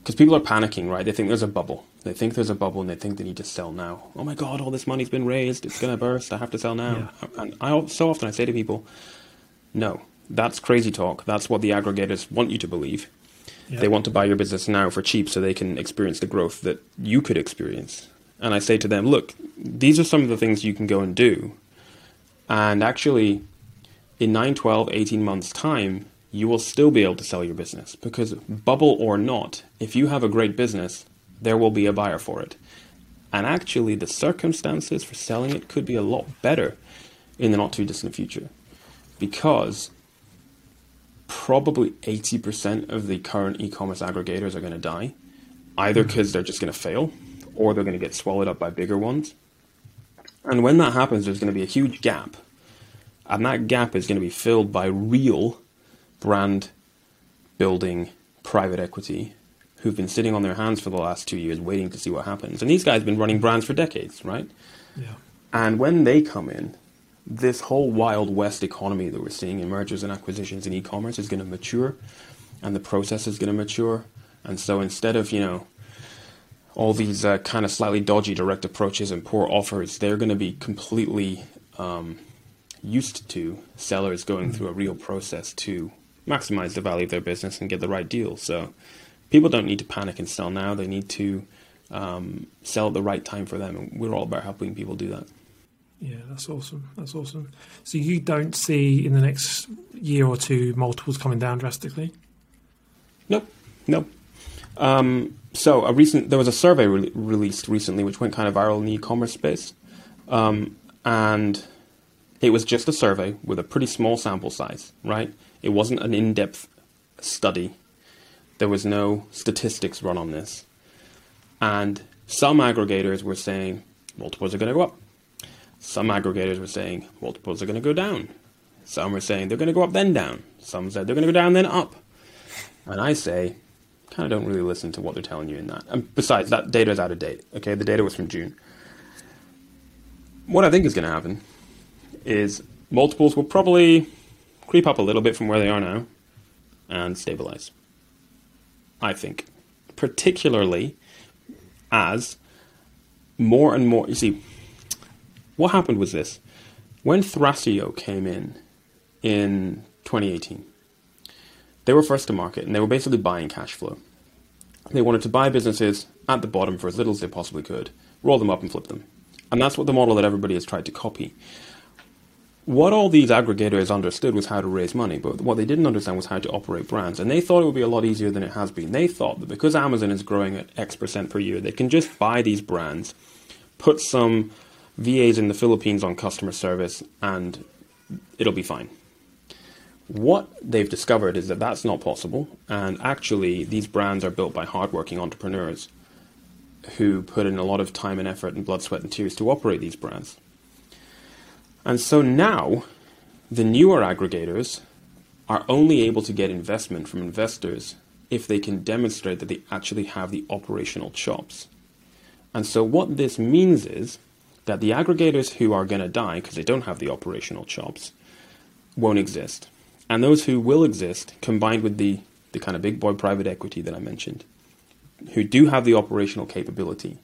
because people are panicking, right? They think there's a bubble they think there's a bubble and they think they need to sell now. Oh my God, all this money's been raised. It's going to burst. I have to sell now. Yeah. And I, so often I say to people, no, that's crazy talk. That's what the aggregators want you to believe. They want to buy your business now for cheap so they can experience the growth that you could experience. And I say to them, look, these are some of the things you can go and do. And actually, in 9, 12, 18 months' time, you will still be able to sell your business. Because, bubble or not, if you have a great business, there will be a buyer for it. And actually, the circumstances for selling it could be a lot better in the not too distant future because probably 80% of the current e commerce aggregators are going to die, either because hmm. they're just going to fail or they're going to get swallowed up by bigger ones. And when that happens, there's going to be a huge gap. And that gap is going to be filled by real brand building private equity who've been sitting on their hands for the last two years waiting to see what happens. And these guys have been running brands for decades, right? Yeah. And when they come in, this whole wild west economy that we're seeing in mergers and acquisitions in e-commerce is going to mature and the process is going to mature. And so instead of, you know, all these uh, kind of slightly dodgy direct approaches and poor offers, they're going to be completely um, used to sellers going mm-hmm. through a real process to maximize the value of their business and get the right deal. So people don't need to panic and sell now. They need to um, sell at the right time for them, and we're all about helping people do that. Yeah, that's awesome. That's awesome. So you don't see in the next year or two multiples coming down drastically? Nope, nope. Um, so a recent there was a survey re- released recently which went kind of viral in the e-commerce space, um, and it was just a survey with a pretty small sample size. Right, it wasn't an in-depth study there was no statistics run on this. And some aggregators were saying multiples are going to go up. Some aggregators were saying multiples are going to go down. Some were saying they're going to go up then down. Some said they're going to go down then up. And I say, kind of don't really listen to what they're telling you in that. And besides, that data is out of date. Okay, the data was from June. What I think is going to happen is multiples will probably creep up a little bit from where they are now and stabilize. I think, particularly as more and more. You see, what happened was this: when Thrasio came in in 2018, they were first to market, and they were basically buying cash flow. They wanted to buy businesses at the bottom for as little as they possibly could, roll them up and flip them, and that's what the model that everybody has tried to copy. What all these aggregators understood was how to raise money, but what they didn't understand was how to operate brands. And they thought it would be a lot easier than it has been. They thought that because Amazon is growing at X percent per year, they can just buy these brands, put some VAs in the Philippines on customer service, and it'll be fine. What they've discovered is that that's not possible, and actually, these brands are built by hardworking entrepreneurs who put in a lot of time and effort and blood, sweat, and tears to operate these brands. And so now, the newer aggregators are only able to get investment from investors if they can demonstrate that they actually have the operational chops. And so, what this means is that the aggregators who are going to die because they don't have the operational chops won't exist. And those who will exist, combined with the, the kind of big boy private equity that I mentioned, who do have the operational capability,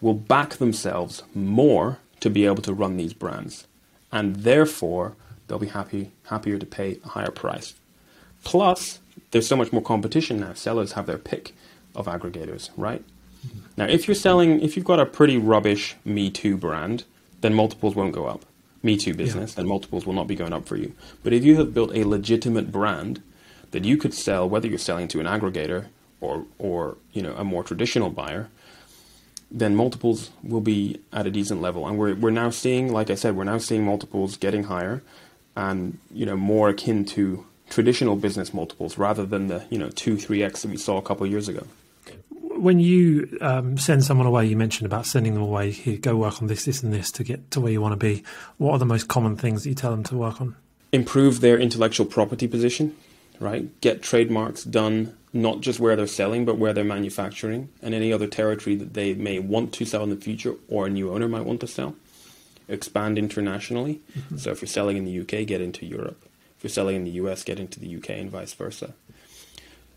will back themselves more to be able to run these brands and therefore they'll be happy happier to pay a higher price. Plus, there's so much more competition now. Sellers have their pick of aggregators, right? Mm-hmm. Now, if you're selling, if you've got a pretty rubbish Me Too brand, then multiples won't go up. Me Too business, yeah. then multiples will not be going up for you. But if you have built a legitimate brand that you could sell, whether you're selling to an aggregator or, or you know, a more traditional buyer, then multiples will be at a decent level. And we're, we're now seeing, like I said, we're now seeing multiples getting higher and, you know, more akin to traditional business multiples rather than the, you know, 2, 3x that we saw a couple of years ago. When you um, send someone away, you mentioned about sending them away, here, go work on this, this, and this to get to where you want to be. What are the most common things that you tell them to work on? Improve their intellectual property position, right? Get trademarks done not just where they're selling, but where they're manufacturing and any other territory that they may want to sell in the future or a new owner might want to sell. Expand internationally. Mm-hmm. So if you're selling in the UK, get into Europe. If you're selling in the US, get into the UK and vice versa.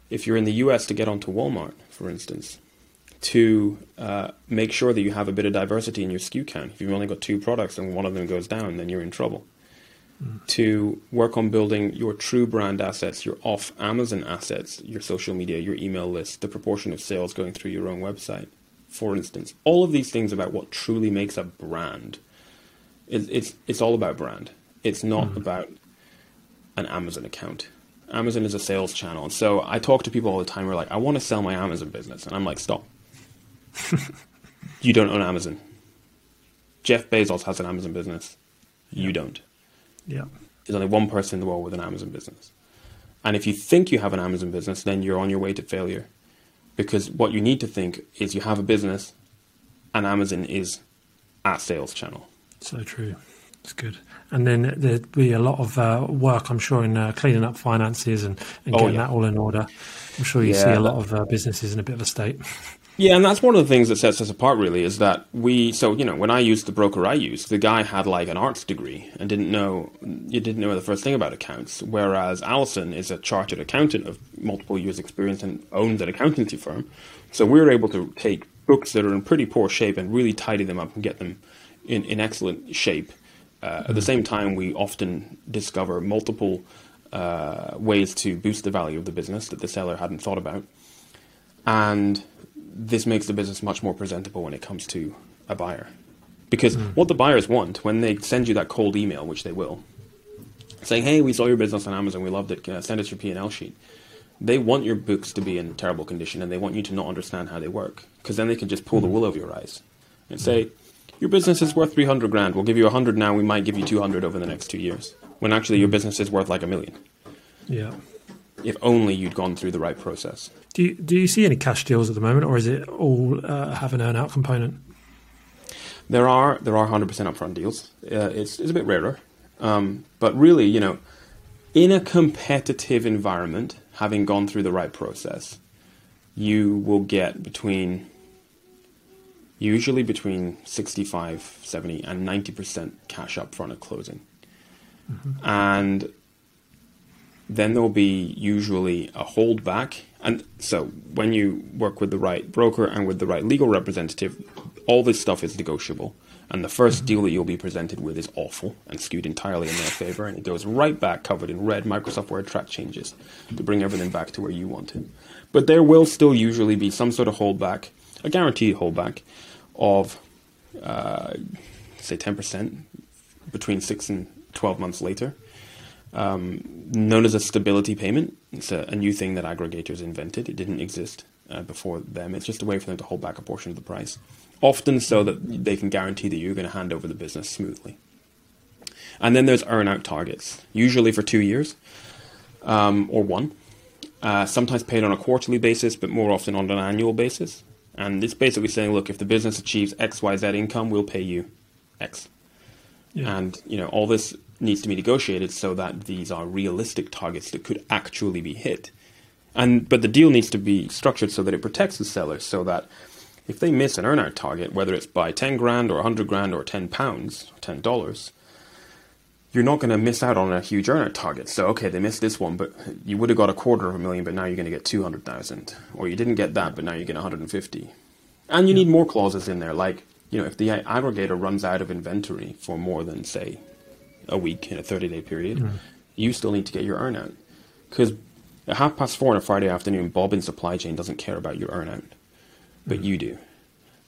If you're in the US to get onto Walmart, for instance, to uh, make sure that you have a bit of diversity in your SKU count. If you've only got two products and one of them goes down, then you're in trouble to work on building your true brand assets, your off Amazon assets, your social media, your email list, the proportion of sales going through your own website, for instance. All of these things about what truly makes a brand. It's, it's, it's all about brand. It's not mm about an Amazon account. Amazon is a sales channel. And so I talk to people all the time who are like, I want to sell my Amazon business. And I'm like, stop. you don't own Amazon. Jeff Bezos has an Amazon business. You don't. Yeah. There's only one person in the world with an Amazon business. And if you think you have an Amazon business, then you're on your way to failure. Because what you need to think is you have a business and Amazon is a sales channel. So true. It's good. And then there'd be a lot of uh, work, I'm sure, in uh, cleaning up finances and, and oh, getting yeah. that all in order. I'm sure you yeah, see a lot of uh, businesses in a bit of a state. Yeah, and that's one of the things that sets us apart, really, is that we. So you know, when I used the broker I used, the guy had like an arts degree and didn't know you didn't know the first thing about accounts. Whereas Alison is a chartered accountant of multiple years' experience and owns an accountancy firm. So we were able to take books that are in pretty poor shape and really tidy them up and get them in, in excellent shape. Uh. At the same time, we often discover multiple uh, ways to boost the value of the business that the seller hadn't thought about, and this makes the business much more presentable when it comes to a buyer. Because mm. what the buyers want when they send you that cold email, which they will, saying, "Hey, we saw your business on Amazon, we loved it. Uh, send us your P and L sheet." They want your books to be in terrible condition, and they want you to not understand how they work, because then they can just pull the hmm. wool over your eyes and say, "Your business is worth three hundred grand. We'll give you a hundred now. We might give you two hundred over the next two years." When actually your hmm. business is worth like a million. Yeah. If only you'd gone through the right process. Do you, do you see any cash deals at the moment, or is it all uh, have an earn out component? There are there are hundred percent upfront deals. Uh, it's it's a bit rarer, um, but really, you know, in a competitive environment, having gone through the right process, you will get between usually between 65, 70, and 90% cash upfront at closing. Mm-hmm. And then there'll be usually a holdback. And so when you work with the right broker and with the right legal representative, all this stuff is negotiable. And the 1st mm-hmm. deal that you'll be presented with is awful and skewed entirely in their favor. And it goes right back covered in red Microsoft Word track changes to bring everything back to where you want it. But there will still usually be some sort of holdback, a guaranteed holdback of, uh, say, 10%, between 6 and 12 months later. Um, known as a stability payment. It's a, a, new thing that aggregators invented. It didn't exist uh, before them. It's just a way for them to hold back a portion of the price, often so that they can guarantee that you're going to hand over the business smoothly. And then there's earn out targets, usually for two years um, or one. Uh, sometimes paid on a quarterly basis, but more often on an annual basis. And it's basically saying, look, if the business achieves X, Y, Z income, we'll pay you X. Yeah. And you know all this needs to be negotiated so that these are realistic targets that could actually be hit. And but the deal needs to be structured so that it protects the seller, so that if they miss an earnout target, whether it's by ten grand or hundred grand or ten pounds, ten dollars, you're not going to miss out on a huge earnout target. So, okay, they missed this one, but you would have got a quarter of a million, but now you're going to get 200,000. Or you didn't get that, but now you get 150. And you need more clauses in there, like, you know, if the aggregator runs out of inventory for more than, say, a week in a 30 day period, mm. you still need to get your earnout. Because at half past four on a Friday afternoon, Bob in supply chain doesn't care about your earnout, but mm. you do.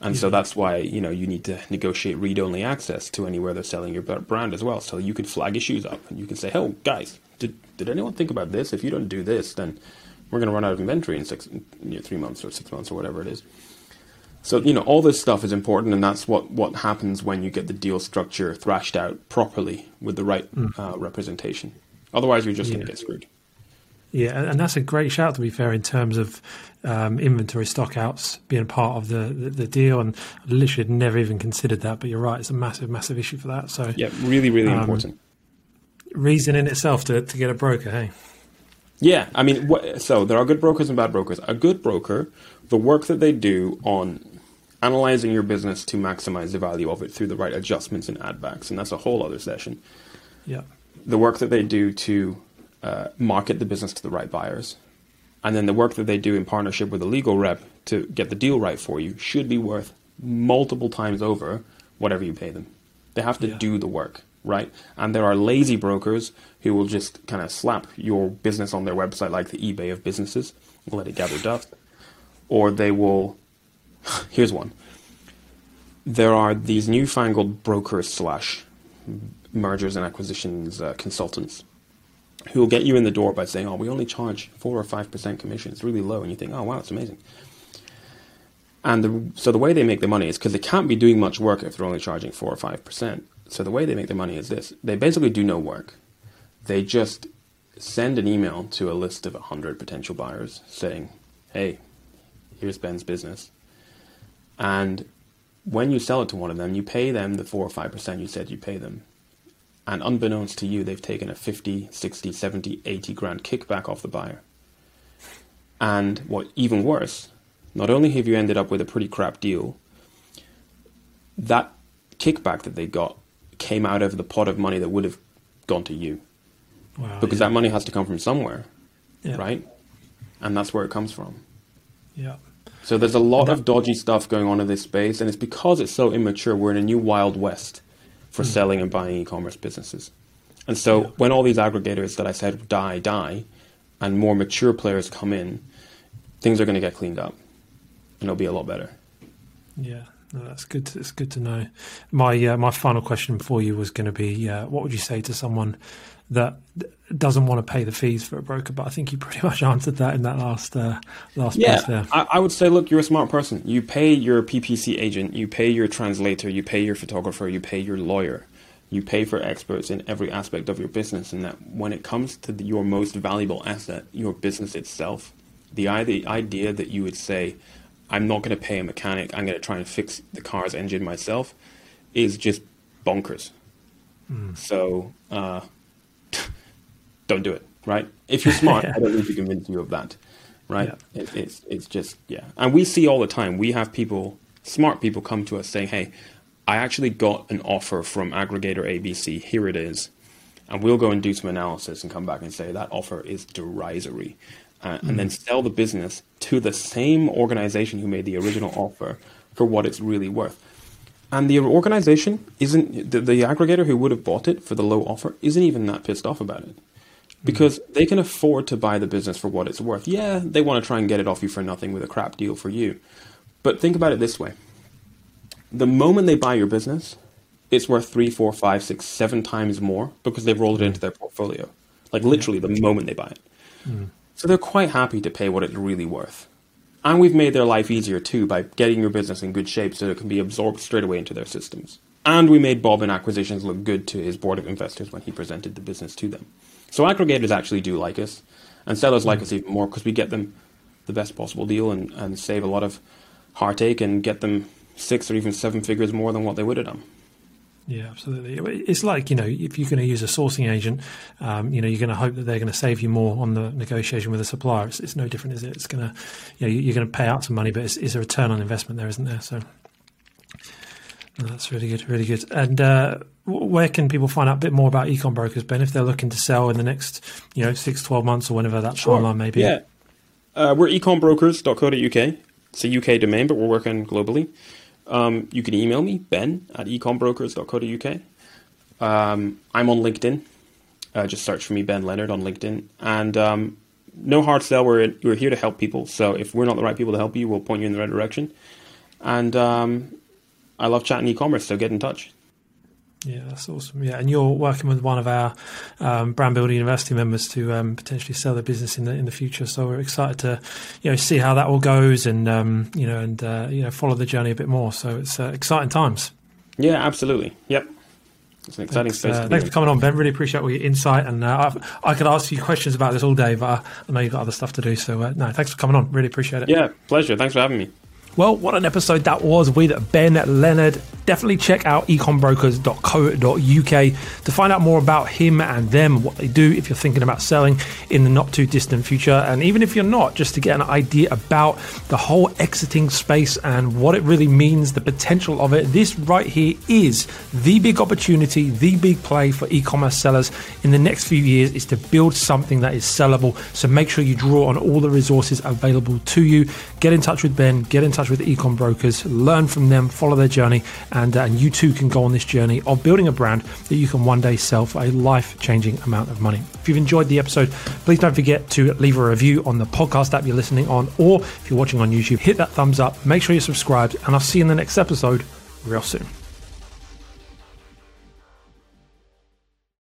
And yeah. so that's why you know you need to negotiate read-only access to anywhere they're selling your brand as well. So you can flag issues up and you can say, "Hey, guys, did did anyone think about this? If you don't do this, then we're going to run out of inventory in six, you know, three months or six months or whatever it is." So you know all this stuff is important, and that's what what happens when you get the deal structure thrashed out properly with the right mm. uh, representation. Otherwise, you're just yeah. going to get screwed. Yeah, and that's a great shout to be fair in terms of um, inventory stockouts being part of the, the, the, deal. And I literally had never even considered that, but you're right, it's a massive, massive issue for that. So yeah, really, really um, important. Reason in itself to to get a broker, hey. Yeah, I mean, what, so there are good brokers and bad brokers. A good broker, the work that they do on analyzing your business to maximize the value of it through the right adjustments and add backs, and that's a whole other session. Yeah. The work that they do to uh, market the business to the right buyers. And then the work that they do in partnership with a legal rep to get the deal right for you should be worth multiple times over whatever you pay them. They have to yeah. do the work, right? And there are lazy brokers who will just kind of slap your business on their website like the eBay of businesses, let it gather dust. Or they will, here's one. There are these newfangled brokers slash mergers and acquisitions uh, consultants who will get you in the door by saying, "Oh, we only charge four or five percent commission. It's really low," and you think, "Oh, wow, it's amazing." And the, so the way they make the money is because they can't be doing much work if they're only charging four or five percent. So the way they make the money is this: they basically do no work. They just send an email to a list of hundred potential buyers saying, "Hey, here's Ben's business," and when you sell it to one of them, you pay them the four or five percent you said you pay them, and unbeknownst to you, they've taken a 50, 60, 70, 80 grand kickback off the buyer. And what even worse, not only have you ended up with a pretty crap deal, that kickback that they got came out of the pot of money that would have gone to you. Wow, because yeah. that money has to come from somewhere, yeah. right? And that's where it comes from. Yeah. So there's a lot of dodgy stuff going on in this space, and it's because it's so immature. We're in a new wild west for mm. selling and buying e-commerce businesses. And so yeah. when all these aggregators that I said die, die, and more mature players come in, things are going to get cleaned up, and it'll be a lot better. Yeah, no, that's good. To, it's good to know. My uh, my final question for you was going to be, uh, what would you say to someone that doesn't want to pay the fees for a broker. But I think you pretty much answered that in that last uh, last yeah, there. I, I would say, look, you're a smart person. You pay your PPC agent, you pay your translator, you pay your photographer, you pay your lawyer. You pay for experts in every aspect of your business, and that when it comes to the, your most valuable asset, your business itself, the, the idea that you would say, I'm not going to pay a mechanic, I'm going to try and fix the car's engine myself, is just bonkers. Mm. So, uh, don't do it, right? If you're smart, I don't need to convince you of that, right? Yeah. It, it's it's just yeah, and we see all the time. We have people, smart people, come to us saying, "Hey, I actually got an offer from aggregator ABC. Here it is." And we'll go and do some analysis and come back and say that offer is derisory. Uh, mm. And then sell the business to the same organization who made the original offer for what it's really worth. And the organization isn't, the, the aggregator who would have bought it for the low offer isn't even that pissed off about it because they can afford to buy the business for what it's worth. Yeah, they want to try and get it off you for nothing with a crap deal for you. But think about it this way the moment they buy your business, it's worth three, four, five, six, seven times more because they've rolled it into their portfolio. Like literally the moment they buy it. Mm. So they're quite happy to pay what it's really worth. And we've made their life easier too by getting your business in good shape so it can be absorbed straight away into their systems. And we made Bob in acquisitions look good to his board of investors when he presented the business to them. So aggregators actually do like us, and sellers like us even more because we get them the best possible deal and, and save a lot of heartache and get them six or even seven figures more than what they would have done. Yeah, absolutely. It's like you know, if you're going to use a sourcing agent, um, you know, you're going to hope that they're going to save you more on the negotiation with a supplier. It's, it's no different, is it? It's going to, you know, you're going to pay out some money, but it's, it's, a return on investment there, isn't there? So that's really good, really good. And uh, where can people find out a bit more about Ecom brokers, Ben, if they're looking to sell in the next, you know, six, 12 months or whenever that sure. timeline may be? Yeah, uh, we're ecombrokers.co.uk. It's a UK domain, but we're working globally. Um, you can email me, ben at ecombrokers.co.uk. Um, I'm on LinkedIn. Uh, just search for me, Ben Leonard, on LinkedIn. And um, no hard sell. We're, we're here to help people. So if we're not the right people to help you, we'll point you in the right direction. And um, I love chatting e-commerce, so get in touch. Yeah, that's awesome. Yeah, and you're working with one of our um, brand building university members to um, potentially sell their business in the in the future. So we're excited to, you know, see how that all goes and um, you know and uh, you know follow the journey a bit more. So it's uh, exciting times. Yeah, absolutely. Yep. It's an exciting thanks, space. Uh, thanks for coming on, Ben. Really appreciate all your insight, and uh, I could ask you questions about this all day, but I know you've got other stuff to do. So uh, no, thanks for coming on. Really appreciate it. Yeah, pleasure. Thanks for having me. Well, what an episode that was with Ben Leonard. Definitely check out ecombrokers.co.uk to find out more about him and them, what they do if you're thinking about selling in the not too distant future. And even if you're not, just to get an idea about the whole exiting space and what it really means, the potential of it. This right here is the big opportunity, the big play for e commerce sellers in the next few years is to build something that is sellable. So make sure you draw on all the resources available to you. Get in touch with Ben, get in touch with ecom brokers, learn from them, follow their journey and, uh, and you too can go on this journey of building a brand that you can one day sell for a life changing amount of money. If you've enjoyed the episode, please don't forget to leave a review on the podcast app you're listening on, or if you're watching on YouTube, hit that thumbs up, make sure you're subscribed, and I'll see you in the next episode real soon.